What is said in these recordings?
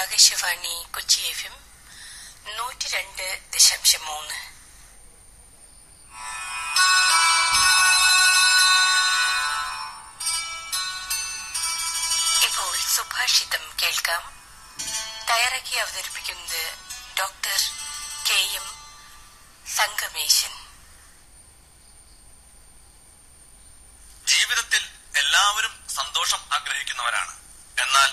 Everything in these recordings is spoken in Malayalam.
ആകാശവാണി കൊച്ചി എഫ് എം നൂറ്റി രണ്ട് ദശാംശം മൂന്ന് ഇപ്പോൾ സുഭാഷിതം കേൾക്കാം. തയ്യാറാക്കി അവതരിപ്പിക്കുന്നത് ഡോക്ടർ കെ എം സംഗമേശൻ. ജീവിതത്തിൽ എല്ലാവരും സന്തോഷം ആഗ്രഹിക്കുന്നവരാണ്. എന്നാൽ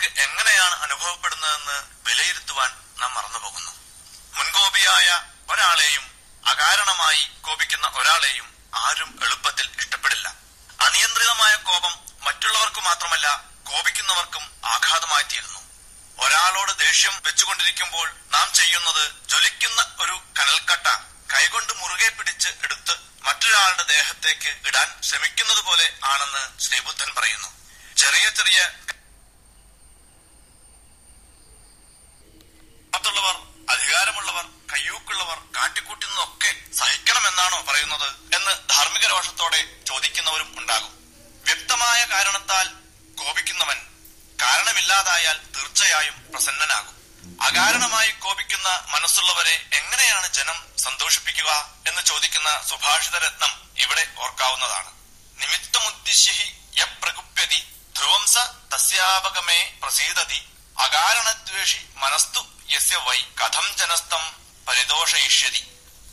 മറ്റുള്ളവർക്ക് എങ്ങനെയാണ് അനുഭവപ്പെടുന്നതെന്ന് വിലയിരുത്തുവാൻ നാം മറന്നുപോകുന്നു. മുൻകോപിയായ ഒരാളെയും അകാരണമായി കോപിക്കുന്ന ഒരാളെയും ആരും എളുപ്പത്തിൽ ഇഷ്ടപ്പെടില്ല. അനിയന്ത്രിതമായ കോപം മറ്റുള്ളവർക്ക് മാത്രമല്ല കോപിക്കുന്നവർക്കും ആഘാതമായി തീരുന്നു ഒരാളോട് ദേഷ്യം വെച്ചുകൊണ്ടിരിക്കുമ്പോൾ നാം ചെയ്യുന്നത് ജ്വലിക്കുന്ന ഒരു കനൽക്കട്ട കൈകൊണ്ട് മുറുകെ പിടിച്ച് എടുത്ത് മറ്റൊരാളുടെ ദേഹത്തേക്ക് ഇടാൻ ശ്രമിക്കുന്നത് പോലെ ആണെന്ന് ശ്രീബുദ്ധൻ പറയുന്നു. ചെറിയ ചെറിയ കാട്ടിക്കൂട്ടുന്നതൊക്കെ സഹിക്കണമെന്നാണോ പറയുന്നത് എന്ന് ധാർമ്മിക രോഷത്തോടെ ചോദിക്കുന്നവരും ഉണ്ടാകും. വ്യക്തമായ കാരണത്താൽ കോപിക്കുന്നവൻ കാരണമില്ലാതായാൽ തീർച്ചയായും പ്രസന്നനാകും. അകാരണമായി കോപിക്കുന്ന മനസ്സുള്ളവരെ എങ്ങനെയാണ് ജനം സന്തോഷിപ്പിക്കുക എന്ന് ചോദിക്കുന്ന സുഭാഷിത രത്നം ഇവിടെ ഓർക്കാവുന്നതാണ്. നിമിത്തമുദ്ദിശ്യഹി യപ്രകുപ്യതി ധ്രുവംസ തസ്യാപകമേ പ്രസീദതി അകാരണദ്വേഷി മനസ്തു യസ്യ വൈ കഥം ജനസ്തം പരിദോഷയിഷ്യതി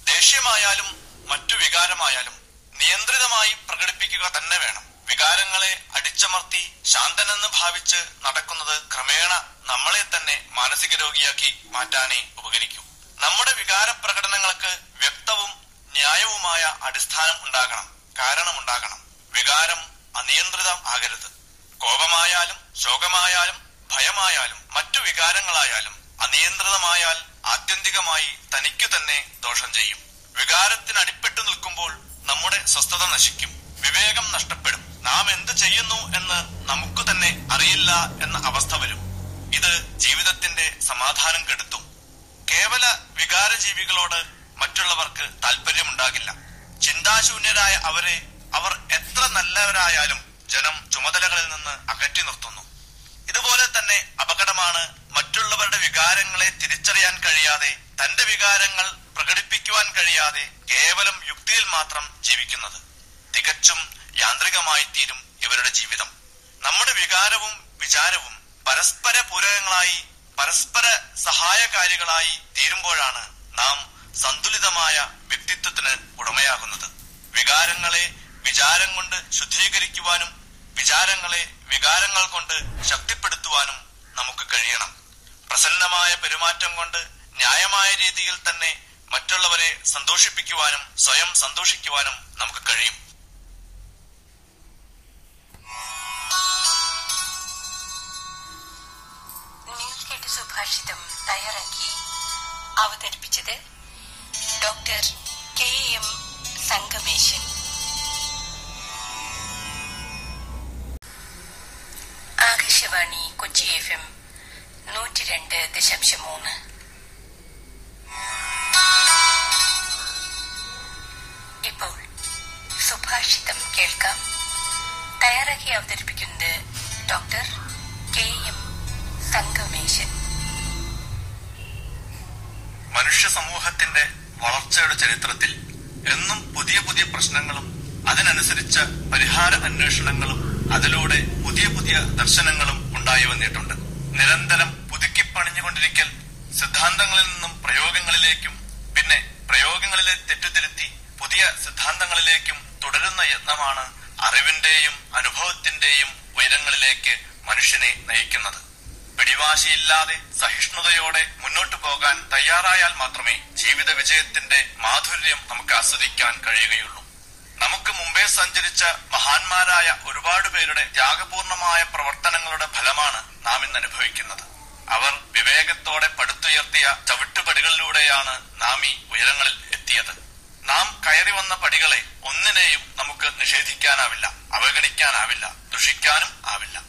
ദേഷ്യമായാലും മറ്റു വികാരമായാലും നിയന്ത്രിതമായി പ്രകടിപ്പിക്കുക തന്നെ വേണം. വികാരങ്ങളെ അടിച്ചമർത്തി ശാന്തനെന്ന് ഭാവിച്ച് നടക്കുന്നത് ക്രമേണ നമ്മളെ തന്നെ മാനസിക രോഗിയാക്കി മാറ്റാനേ ഉപകരിക്കൂ. നമ്മുടെ വികാര പ്രകടനങ്ങൾക്ക് വ്യക്തവും ന്യായവുമായ അടിസ്ഥാനം ഉണ്ടാകണം കാരണമുണ്ടാകണം. വികാരം അനിയന്ത്രിതം ആകരുത്. കോപമായാലും ശോകമായാലും ഭയമായാലും മറ്റു വികാരങ്ങളായാലും അനിയന്ത്രിതമായാൽ ആത്യന്തികമായി തനിക്കു തന്നെ ദോഷം ചെയ്യും. വികാരത്തിന് അടിപ്പെട്ടു നിൽക്കുമ്പോൾ നമ്മുടെ സ്വസ്ഥത നശിക്കും. വിവേകം നഷ്ടപ്പെടും. നാം എന്ത് ചെയ്യുന്നു എന്ന് നമുക്ക് തന്നെ അറിയില്ല എന്ന അവസ്ഥ വരും. ഇത് ജീവിതത്തിന്റെ സമാധാനം കെടുത്തും. കേവല വികാരജീവികളോട് മറ്റുള്ളവർക്ക് താല്പര്യമുണ്ടാകില്ല ചിന്താശൂന്യരായ അവരെ അവർ എത്ര നല്ലവരായാലും ജനം ചുമതലകളിൽ നിന്ന് അകറ്റി നിർത്തുന്നു. ഇതുപോലെ തന്നെ അപകടമാണ് മറ്റുള്ളവരുടെ വികാരങ്ങളെ തിരിച്ചറിയാൻ കഴിയാതെ വികാരങ്ങൾ പ്രകടിപ്പിക്കുവാൻ കഴിയാതെ കേവലം യുക്തിയിൽ മാത്രം ജീവിക്കുന്നത്. തികച്ചും യാന്ത്രികമായി തീരും ഇവരുടെ ജീവിതം. നമ്മുടെ വികാരവും വിചാരവും പരസ്പര പൂരകങ്ങളായി പരസ്പര സഹായകാരികളായി തീരുമ്പോഴാണ് നാം സന്തുലിതമായ വ്യക്തിത്വത്തിന് ഉടമയാകുന്നത്. വികാരങ്ങളെ വിചാരം കൊണ്ട് ശുദ്ധീകരിക്കുവാനും വിചാരങ്ങളെ വികാരങ്ങൾ കൊണ്ട് ശക്തിപ്പെടുത്തുവാനും നമുക്ക് കഴിയണം. പ്രസന്നമായ പെരുമാറ്റം കൊണ്ട് ന്യായമായ രീതിയിൽ തന്നെ മറ്റുള്ളവരെ സന്തോഷിപ്പിക്കുവാനും സ്വയം സന്തോഷിക്കുവാനും നമുക്ക് കഴിയും. നിങ്ങൾ കേട്ട സുഭാഷിതം തയ്യാറാക്കി അവതരിപ്പിച്ചത് doctor K M Sangameshan. Akashvani Kochi F M നൂറ്റി രണ്ട് ദശാംശം മൂന്ന്. അവതരിപ്പിക്കുന്നത് ഡോക്ടർ കെ എം സംഗമേശൻ. മനുഷ്യ സമൂഹത്തിന്റെ വളർച്ചയുടെ ചരിത്രത്തിൽ എന്നും പുതിയ പുതിയ പ്രശ്നങ്ങളും അതിനനുസരിച്ച പരിഹാര അന്വേഷണങ്ങളും അതിലൂടെ പുതിയ പുതിയ ദർശനങ്ങളും ഉണ്ടായി വന്നിട്ടുണ്ട്. നിരന്തരം പുതുക്കി പണിഞ്ഞുകൊണ്ടിരിക്കൽ സിദ്ധാന്തങ്ങളിൽ നിന്നും പ്രയോഗങ്ങളിലേക്കും പിന്നെ പ്രയോഗങ്ങളിലെ തെറ്റുതിരുത്തി പുതിയ സിദ്ധാന്തങ്ങളിലേക്കും തുടരുന്ന യത്നമാണ് അറിവിന്റെയും അനുഭവത്തിന്റെയും ഉയരങ്ങളിലേക്ക് മനുഷ്യനെ നയിക്കുന്നത്. പിടിവാശിയില്ലാതെ സഹിഷ്ണുതയോടെ മുന്നോട്ടു പോകാൻ തയ്യാറായാൽ മാത്രമേ ജീവിത വിജയത്തിന്റെ മാധുര്യം നമുക്ക് ആസ്വദിക്കാൻ കഴിയുകയുള്ളൂ. നമുക്ക് മുമ്പേ സഞ്ചരിച്ച മഹാന്മാരായ ഒരുപാട് പേരുടെ ത്യാഗപൂർണമായ പ്രവർത്തനങ്ങളുടെ ഫലമാണ് നാം ഇന്ന് അനുഭവിക്കുന്നത്. അവർ വിവേകത്തോടെ പടുത്തുയർത്തിയ ചവിട്ടുപടികളിലൂടെയാണ് നാം ഈ ഉയരങ്ങളിൽ എത്തിയത്. നാം കയറി വന്ന പടികളെ ഒന്നിനെയും നമുക്ക് നിഷേധിക്കാനാവില്ല അവഗണിക്കാനാവില്ല ദുഷിക്കാനും ആവില്ല.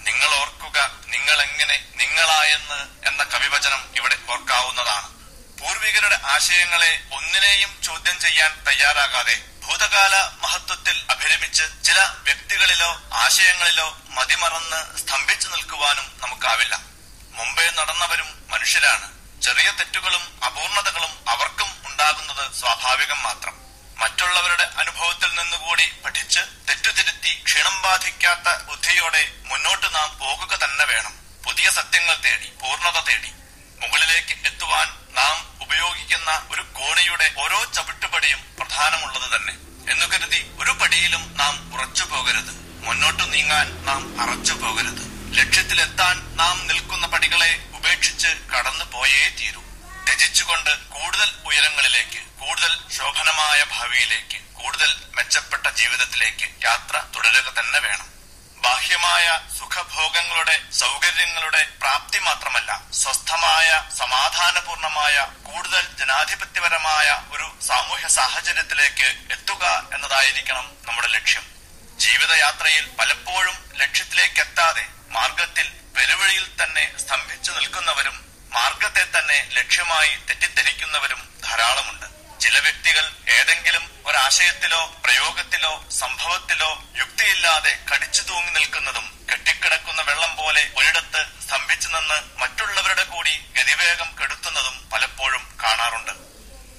നിങ്ങൾ ഓർക്കുക നിങ്ങൾ എങ്ങനെ നിങ്ങളായെന്ന് എന്ന കവിവചനം ഇവിടെ ഓർക്കാവുന്നതാണ്. പൂർവികരുടെ ആശയങ്ങളെ ഒന്നിനെയും ചോദ്യം ചെയ്യാൻ തയ്യാറാകാതെ ഭൂതകാല മഹത്വത്തിൽ അഭിരമിച്ച് ചില വ്യക്തികളിലോ ആശയങ്ങളിലോ മതിമറന്ന് സ്തംഭിച്ചു നിൽക്കുവാനും നമുക്കാവില്ല. മുമ്പേ നടന്നവരും മനുഷ്യരാണ്. ചെറിയ തെറ്റുകളും അപൂർണതകളും അവർക്കും ഉണ്ടാകുന്നത് സ്വാഭാവികം മാത്രം. മറ്റുള്ളവരുടെ അനുഭവത്തിൽ നിന്നുകൂടി പഠിച്ച് തെറ്റുതിരുത്തി ക്ഷീണം ബാധിക്കാത്ത ബുദ്ധിയോടെ മുന്നോട്ട് നാം പോകുക തന്നെ വേണം. പുതിയ സത്യങ്ങൾ തേടി പൂർണത തേടി. മുകളിലേക്ക് എത്തുവാൻ നാം ഉപയോഗിക്കുന്ന ഒരു കോണിയുടെ ഓരോ ചവിട്ടുപടിയും പ്രധാനമുള്ളത് തന്നെ. എന്നു കരുതി ഒരു പടിയിലും നാം ഉറച്ചു പോകരുത്. മുന്നോട്ട് നീങ്ങാൻ നാം അറച്ചു പോകരുത്. ലക്ഷ്യത്തിലെത്താൻ നാം നിൽക്കുന്ന പടികളെ ഉപേക്ഷിച്ച് കടന്നു പോയേ തീരൂ. ത്യജിച്ചുകൊണ്ട് കൂടുതൽ ഉയരങ്ങളിലേക്ക് കൂടുതൽ ശോഭനമായ ഭാവിയിലേക്ക് കൂടുതൽ മെച്ചപ്പെട്ട ജീവിതത്തിലേക്ക് യാത്ര തുടരുക തന്നെ വേണം. ബാഹ്യമായ സുഖഭോഗങ്ങളുടെ സൗകര്യങ്ങളുടെ പ്രാപ്തി മാത്രമല്ല സ്വസ്ഥമായ സമാധാനപൂർണമായ കൂടുതൽ ജനാധിപത്യപരമായ ഒരു സാമൂഹ്യ സാഹചര്യത്തിലേക്ക് എത്തുക എന്നതായിരിക്കണം നമ്മുടെ ലക്ഷ്യം. ജീവിതയാത്രയിൽ പലപ്പോഴും തെറ്റിദ്ധരിക്കുന്നവരും ധാരാളമുണ്ട്. ചില വ്യക്തികൾ ഏതെങ്കിലും ഒരാശയത്തിലോ പ്രയോഗത്തിലോ സംഭവത്തിലോ യുക്തിയില്ലാതെ കടിച്ചു തൂങ്ങി നിൽക്കുന്നതും കെട്ടിക്കിടക്കുന്ന വെള്ളം പോലെ ഒരിടത്ത് സ്തംഭിച്ചു നിന്ന് മറ്റുള്ളവരുടെ കൂടി ഗതിവേഗം കെടുത്തുന്നതും പലപ്പോഴും കാണാറുണ്ട്.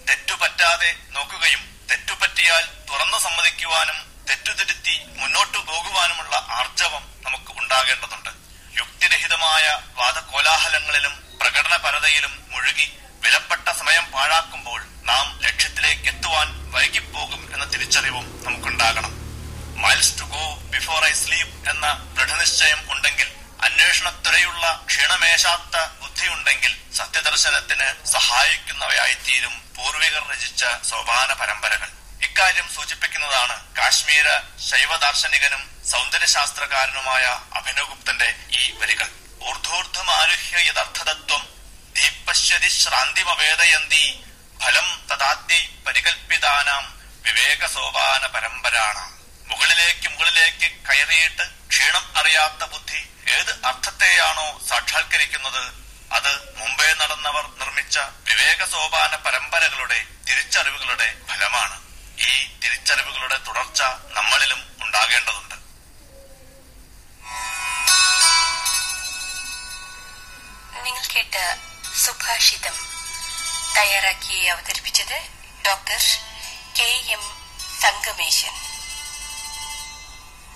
തെറ്റുപറ്റാതെ നോക്കുകയും തെറ്റുപറ്റിയാൽ തുറന്നു സമ്മതിക്കുവാനും തെറ്റുതിരുത്തി മുന്നോട്ടു പോകുവാനുമുള്ള ആർജവം നമുക്ക് ഉണ്ടാകേണ്ടതുണ്ട്. യുക്തിരഹിതമായ വാദകോലാഹലങ്ങളിലും പ്രകടനപരതയിലും മുഴുകി വിലപ്പെട്ട സമയം പാഴാക്കുമ്പോൾ നാം ലക്ഷ്യത്തിലേക്ക് എത്തുവാൻ വൈകിപ്പോകും എന്ന തിരിച്ചറിവും നമുക്കുണ്ടാകണം. Miles to go before I sleep എന്ന ദൃഢനിശ്ചയം ഉണ്ടെങ്കിൽ അന്വേഷണത്തിരയുള്ള ക്ഷീണമേശാത്ത ബുദ്ധിയുണ്ടെങ്കിൽ സത്യദർശനത്തിന് സഹായിക്കുന്നവയായിത്തീരും പൂർവികർ രചിച്ച സോപാന പരമ്പരകൾ. ഇക്കാര്യം സൂചിപ്പിക്കുന്നതാണ് കാശ്മീര ശൈവദാർശനികനും സൗന്ദര്യശാസ്ത്രകാരനുമായ അഭിനവഗുപ്തന്റെ ഈ വരികൾ. ഊർധൂർദ്ധമാരുഹ്യ യഥർത്ഥതത്വം ദീപശ്യതി ശ്രാന്തിമവേദയന്തി ഫലം തഥാദ്യ പരികൽപ്പിതാനാം വിവേക സോപാന പരമ്പരാണ്. മുകളിലേക്ക് മുകളിലേക്ക് കയറിയിട്ട് ക്ഷീണം അറിയാത്ത ബുദ്ധി ഏത് അർത്ഥത്തെയാണോ സാക്ഷാത്കരിക്കുന്നത്? അത് മുമ്പേ നടന്നവർ നിർമ്മിച്ച വിവേക സോപാന പരമ്പരകളുടെ തിരിച്ചറിവുകളുടെ ഫലമാണ്. ഈ തിരിച്ചറിവുകളുടെ തുടർച്ച നമ്മളിലും ഉണ്ടാകേണ്ടതുണ്ട്. സുഭാഷിതം. തയ്യാറാക്കി അവതരിപ്പിച്ചത് ഡോക്ടർ കെ എം തങ്കമേശൻ